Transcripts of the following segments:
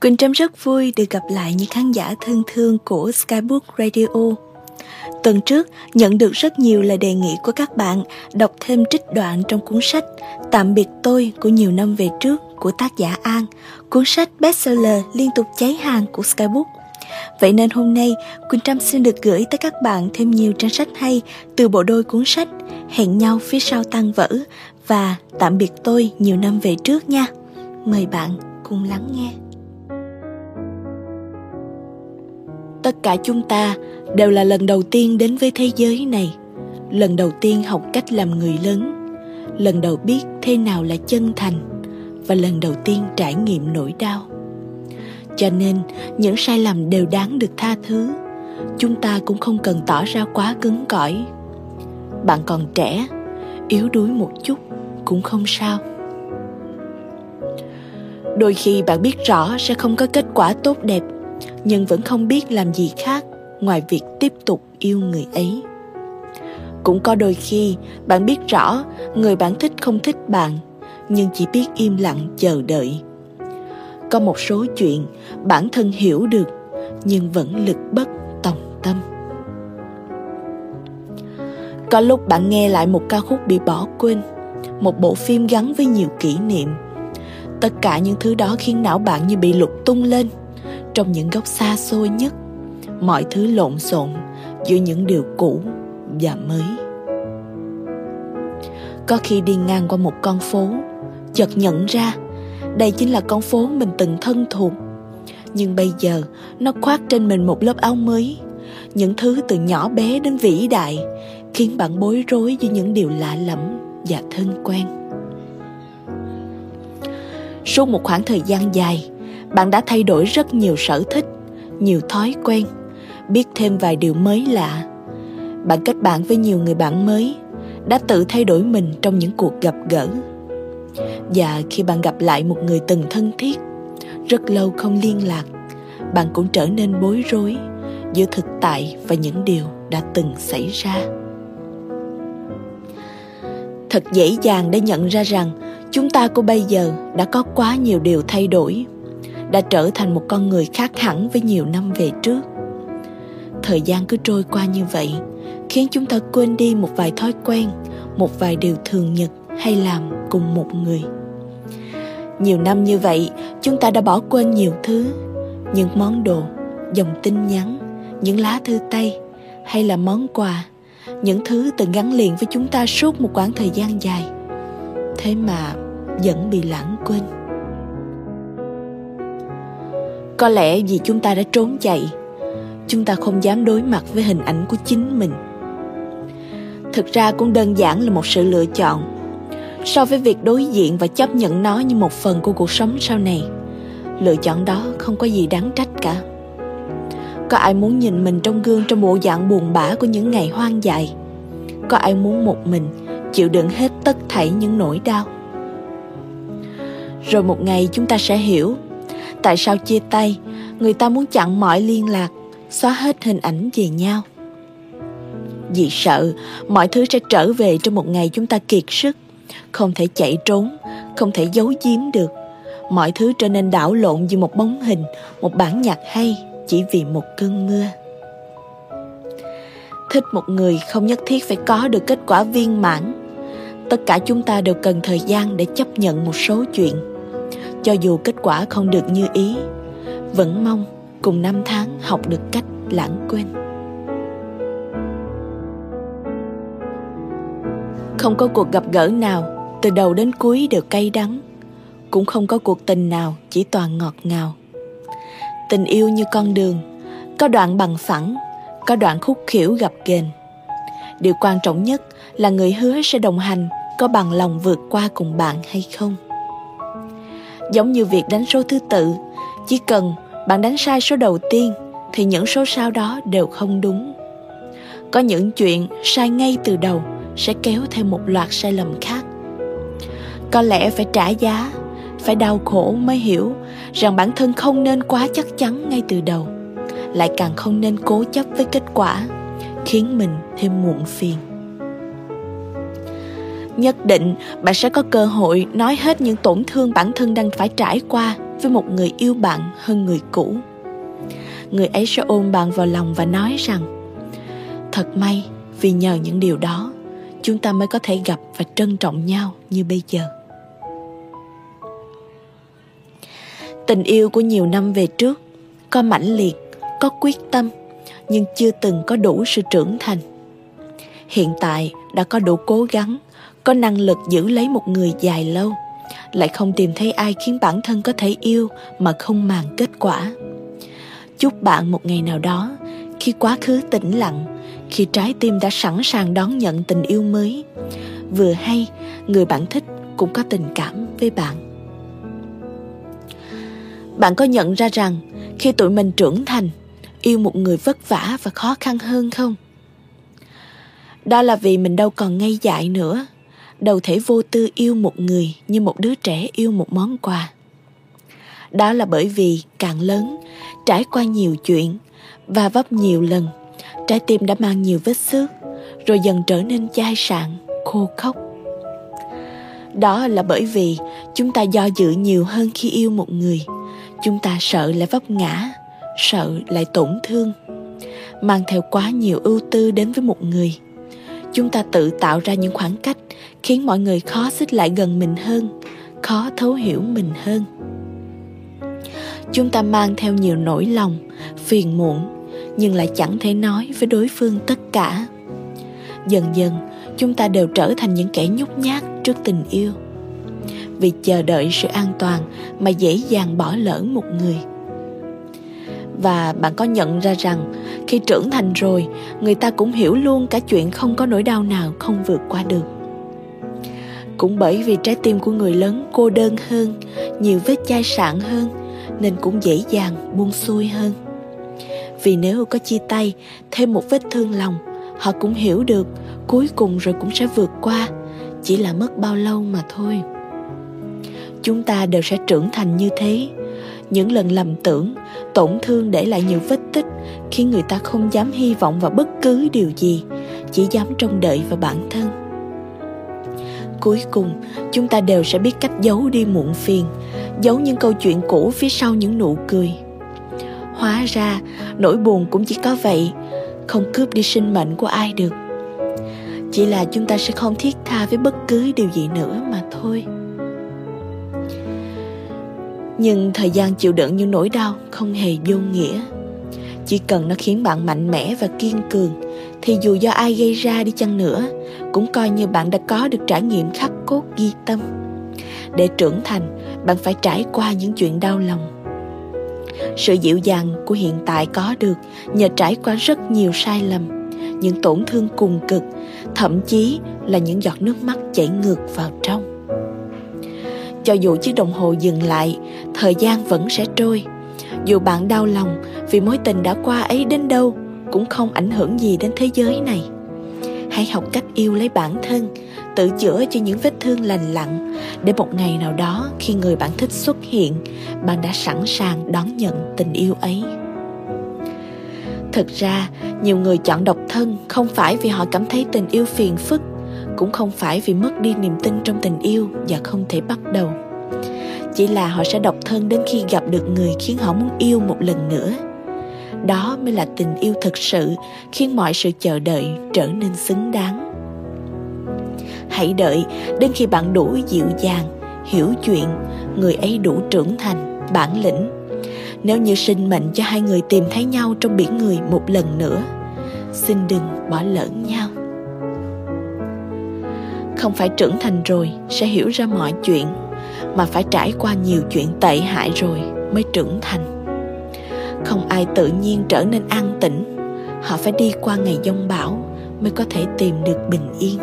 Quỳnh Trâm rất vui được gặp lại những khán giả thân thương của Skybook Radio. Tuần trước, nhận được rất nhiều lời đề nghị của các bạn đọc thêm trích đoạn trong cuốn sách Tạm biệt tôi của nhiều năm về trước của tác giả An, cuốn sách bestseller liên tục cháy hàng của Skybook. Vậy nên hôm nay, Quỳnh Trâm xin được gửi tới các bạn thêm nhiều trang sách hay từ bộ đôi cuốn sách Hẹn nhau phía sau tăng vỡ và Tạm biệt tôi nhiều năm về trước nha. Mời bạn cùng lắng nghe. Tất cả chúng ta đều là lần đầu tiên đến với thế giới này. Lần đầu tiên học cách làm người lớn. Lần đầu biết thế nào là chân thành. Và lần đầu tiên trải nghiệm nỗi đau. Cho nên, những sai lầm đều đáng được tha thứ. Chúng ta cũng không cần tỏ ra quá cứng cỏi. Bạn còn trẻ, yếu đuối một chút cũng không sao. Đôi khi bạn biết rõ sẽ không có kết quả tốt đẹp nhưng vẫn không biết làm gì khác ngoài việc tiếp tục yêu người ấy. Cũng có đôi khi, bạn biết rõ người bạn thích không thích bạn, nhưng chỉ biết im lặng chờ đợi. Có một số chuyện bản thân hiểu được, nhưng vẫn lực bất tòng tâm. Có lúc bạn nghe lại một ca khúc bị bỏ quên, một bộ phim gắn với nhiều kỷ niệm. Tất cả những thứ đó khiến não bạn như bị lục tung lên trong những góc xa xôi nhất, mọi thứ lộn xộn giữa những điều cũ và mới. Có khi đi ngang qua một con phố, chợt nhận ra đây chính là con phố mình từng thân thuộc. Nhưng bây giờ, nó khoác trên mình một lớp áo mới, những thứ từ nhỏ bé đến vĩ đại, khiến bạn bối rối với những điều lạ lẫm và thân quen. Suốt một khoảng thời gian dài bạn đã thay đổi rất nhiều sở thích, nhiều thói quen, biết thêm vài điều mới lạ. Bạn kết bạn với nhiều người bạn mới, đã tự thay đổi mình trong những cuộc gặp gỡ. Và khi bạn gặp lại một người từng thân thiết, rất lâu không liên lạc, bạn cũng trở nên bối rối giữa thực tại và những điều đã từng xảy ra. Thật dễ dàng để nhận ra rằng chúng ta của bây giờ đã có quá nhiều điều thay đổi đã trở thành một con người khác hẳn với nhiều năm về trước. Thời gian cứ trôi qua như vậy, khiến chúng ta quên đi một vài thói quen, một vài điều thường nhật hay làm cùng một người. Nhiều năm như vậy, chúng ta đã bỏ quên nhiều thứ, những món đồ, dòng tin nhắn, những lá thư tay, hay là món quà, những thứ từng gắn liền với chúng ta suốt một quãng thời gian dài. Thế mà vẫn bị lãng quên có lẽ vì chúng ta đã trốn chạy, chúng ta không dám đối mặt với hình ảnh của chính mình. Thực ra cũng đơn giản là một sự lựa chọn. So với việc đối diện và chấp nhận nó như một phần của cuộc sống sau này, lựa chọn đó không có gì đáng trách cả. Có ai muốn nhìn mình trong gương trong bộ dạng buồn bã của những ngày hoang dại? Có ai muốn một mình chịu đựng hết tất thảy những nỗi đau? Rồi một ngày chúng ta sẽ hiểu tại sao chia tay? Người ta muốn chặn mọi liên lạc, xóa hết hình ảnh về nhau. Vì sợ, mọi thứ sẽ trở về trong một ngày chúng ta kiệt sức. Không thể chạy trốn, không thể giấu giếm được. Mọi thứ trở nên đảo lộn như một bóng hình, một bản nhạc hay, chỉ vì một cơn mưa. Thích một người không nhất thiết phải có được kết quả viên mãn. Tất cả chúng ta đều cần thời gian để chấp nhận một số chuyện cho dù kết quả không được như ý, vẫn mong cùng năm tháng học được cách lãng quên. Không có cuộc gặp gỡ nào, từ đầu đến cuối đều cay đắng. Cũng không có cuộc tình nào chỉ toàn ngọt ngào. Tình yêu như con đường, có đoạn bằng phẳng, có đoạn khúc khỉu gặp ghềnh. Điều quan trọng nhất là người hứa sẽ đồng hành, có bằng lòng vượt qua cùng bạn hay không. Giống như việc đánh số thứ tự, chỉ cần bạn đánh sai số đầu tiên thì những số sau đó đều không đúng. Có những chuyện sai ngay từ đầu sẽ kéo theo một loạt sai lầm khác. Có lẽ phải trả giá, phải đau khổ mới hiểu rằng bản thân không nên quá chắc chắn ngay từ đầu, lại càng không nên cố chấp với kết quả, khiến mình thêm muộn phiền nhất định, bạn sẽ có cơ hội nói hết những tổn thương bản thân đang phải trải qua với một người yêu bạn hơn người cũ. Người ấy sẽ ôm bạn vào lòng và nói rằng, thật may vì nhờ những điều đó, chúng ta mới có thể gặp và trân trọng nhau như bây giờ. Tình yêu của nhiều năm về trước có mãnh liệt, có quyết tâm, nhưng chưa từng có đủ sự trưởng thành hiện tại đã có đủ cố gắng, có năng lực giữ lấy một người dài lâu. Lại không tìm thấy ai khiến bản thân có thể yêu mà không màng kết quả. Chúc bạn một ngày nào đó, khi quá khứ tĩnh lặng, khi trái tim đã sẵn sàng đón nhận tình yêu mới. Vừa hay, người bạn thích cũng có tình cảm với bạn. Bạn có nhận ra rằng khi tụi mình trưởng thành, yêu một người vất vả và khó khăn hơn không? Đó là vì mình đâu còn ngây dại nữa. Đâu thể vô tư yêu một người như một đứa trẻ yêu một món quà. Đó là bởi vì càng lớn, trải qua nhiều chuyện và vấp nhiều lần, trái tim đã mang nhiều vết xước, rồi dần trở nên chai sạn, khô khốc. Đó là bởi vì chúng ta do dự nhiều hơn khi yêu một người. Chúng ta sợ lại vấp ngã, sợ lại tổn thương, mang theo quá nhiều ưu tư đến với một người chúng ta tự tạo ra những khoảng cách, khiến mọi người khó xích lại gần mình hơn, khó thấu hiểu mình hơn. Chúng ta mang theo nhiều nỗi lòng, phiền muộn, nhưng lại chẳng thể nói với đối phương tất cả. Dần dần, chúng ta đều trở thành những kẻ nhút nhát trước tình yêu. Vì chờ đợi sự an toàn mà dễ dàng bỏ lỡ một người và bạn có nhận ra rằng, khi trưởng thành rồi, người ta cũng hiểu luôn cả chuyện không có nỗi đau nào không vượt qua được. Cũng bởi vì trái tim của người lớn cô đơn hơn, nhiều vết chai sạn hơn, nên cũng dễ dàng buông xuôi hơn. Vì nếu có chia tay, thêm một vết thương lòng, họ cũng hiểu được cuối cùng rồi cũng sẽ vượt qua, chỉ là mất bao lâu mà thôi. Chúng ta đều sẽ trưởng thành như thế. Những lần lầm tưởng tổn thương để lại nhiều vết tích, khiến người ta không dám hy vọng vào bất cứ điều gì, chỉ dám trông đợi vào bản thân. Cuối cùng, chúng ta đều sẽ biết cách giấu đi muộn phiền, giấu những câu chuyện cũ phía sau những nụ cười. Hóa ra, nỗi buồn cũng chỉ có vậy, không cướp đi sinh mệnh của ai được. Chỉ là chúng ta sẽ không thiết tha với bất cứ điều gì nữa mà thôi nhưng thời gian chịu đựng những nỗi đau không hề vô nghĩa. Chỉ cần nó khiến bạn mạnh mẽ và kiên cường, thì dù do ai gây ra đi chăng nữa, cũng coi như bạn đã có được trải nghiệm khắc cốt ghi tâm. Để trưởng thành, bạn phải trải qua những chuyện đau lòng. Sự dịu dàng của hiện tại có được nhờ trải qua rất nhiều sai lầm, những tổn thương cùng cực, thậm chí là những giọt nước mắt chảy ngược vào trong cho dù chiếc đồng hồ dừng lại, thời gian vẫn sẽ trôi. Dù bạn đau lòng vì mối tình đã qua ấy đến đâu, cũng không ảnh hưởng gì đến thế giới này. Hãy học cách yêu lấy bản thân, tự chữa cho những vết thương lành lặn, để một ngày nào đó khi người bạn thích xuất hiện, bạn đã sẵn sàng đón nhận tình yêu ấy. Thực ra, nhiều người chọn độc thân không phải vì họ cảm thấy tình yêu phiền phức cũng không phải vì mất đi niềm tin trong tình yêu và không thể bắt đầu. Chỉ là họ sẽ độc thân đến khi gặp được người khiến họ muốn yêu một lần nữa. Đó mới là tình yêu thực sự, khiến mọi sự chờ đợi trở nên xứng đáng. Hãy đợi, đến khi bạn đủ dịu dàng, hiểu chuyện, người ấy đủ trưởng thành, bản lĩnh. Nếu như sinh mệnh cho hai người tìm thấy nhau trong biển người một lần nữa, xin đừng bỏ lỡ nhau không phải trưởng thành rồi sẽ hiểu ra mọi chuyện, mà phải trải qua nhiều chuyện tệ hại rồi mới trưởng thành. Không ai tự nhiên trở nên an tĩnh, họ phải đi qua ngày giông bão mới có thể tìm được bình yên.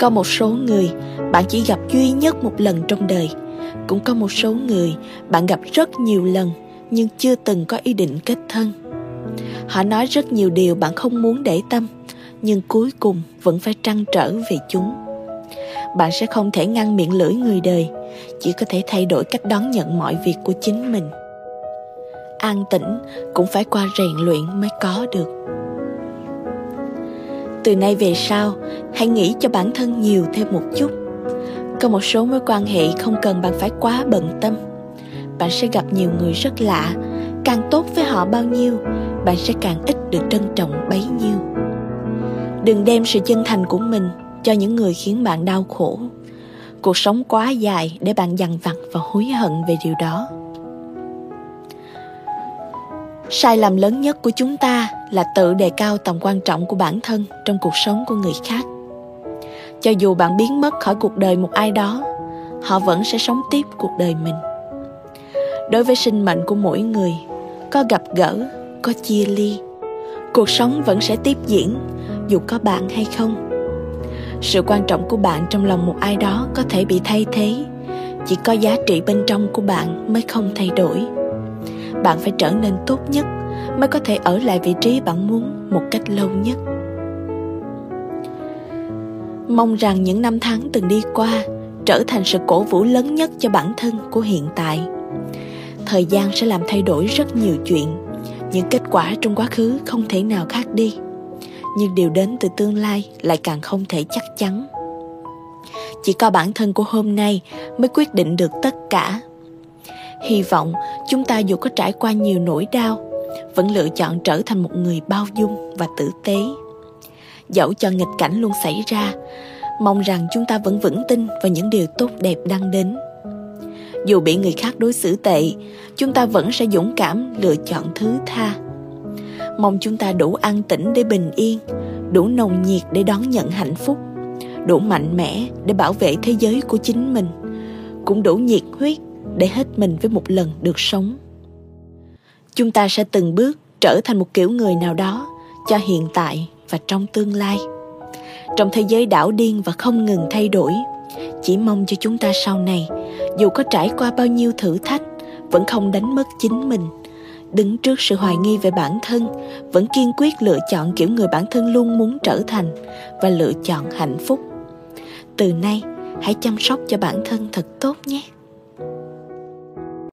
Có một số người bạn chỉ gặp duy nhất một lần trong đời, cũng có một số người bạn gặp rất nhiều lần nhưng chưa từng có ý định kết thân. Họ nói rất nhiều điều bạn không muốn để tâm nhưng cuối cùng vẫn phải trăn trở về chúng. Bạn sẽ không thể ngăn miệng lưỡi người đời, chỉ có thể thay đổi cách đón nhận mọi việc của chính mình. An tĩnh cũng phải qua rèn luyện mới có được. Từ nay về sau, hãy nghĩ cho bản thân nhiều thêm một chút. Có một số mối quan hệ không cần bạn phải quá bận tâm. Bạn sẽ gặp nhiều người rất lạ. Càng tốt với họ bao nhiêu, bạn sẽ càng ít được trân trọng bấy nhiêu đừng đem sự chân thành của mình cho những người khiến bạn đau khổ. Cuộc sống quá dài để bạn dằn vặt và hối hận về điều đó. Sai lầm lớn nhất của chúng ta là tự đề cao tầm quan trọng của bản thân trong cuộc sống của người khác. Cho dù bạn biến mất khỏi cuộc đời một ai đó, họ vẫn sẽ sống tiếp cuộc đời mình. Đối với sinh mệnh của mỗi người, có gặp gỡ, có chia ly cuộc sống vẫn sẽ tiếp diễn, dù có bạn hay không. Sự quan trọng của bạn trong lòng một ai đó có thể bị thay thế. Chỉ có giá trị bên trong của bạn mới không thay đổi. Bạn phải trở nên tốt nhất mới có thể ở lại vị trí bạn muốn một cách lâu nhất. Mong rằng những năm tháng từng đi qua trở thành sự cổ vũ lớn nhất cho bản thân của hiện tại. Thời gian sẽ làm thay đổi rất nhiều chuyện những kết quả trong quá khứ không thể nào khác đi. Nhưng điều đến từ tương lai lại càng không thể chắc chắn. Chỉ có bản thân của hôm nay mới quyết định được tất cả. Hy vọng chúng ta dù có trải qua nhiều nỗi đau, vẫn lựa chọn trở thành một người bao dung và tử tế. Dẫu cho nghịch cảnh luôn xảy ra, mong rằng chúng ta vẫn vững tin vào những điều tốt đẹp đang đến dù bị người khác đối xử tệ, chúng ta vẫn sẽ dũng cảm lựa chọn thứ tha. Mong chúng ta đủ an tĩnh để bình yên, đủ nồng nhiệt để đón nhận hạnh phúc, đủ mạnh mẽ để bảo vệ thế giới của chính mình, cũng đủ nhiệt huyết để hết mình với một lần được sống. Chúng ta sẽ từng bước trở thành một kiểu người nào đó cho hiện tại và trong tương lai. Trong thế giới đảo điên và không ngừng thay đổi, chỉ mong cho chúng ta sau này dù có trải qua bao nhiêu thử thách, vẫn không đánh mất chính mình. Đứng trước sự hoài nghi về bản thân, vẫn kiên quyết lựa chọn kiểu người bản thân luôn muốn trở thành và lựa chọn hạnh phúc. Từ nay, hãy chăm sóc cho bản thân thật tốt nhé.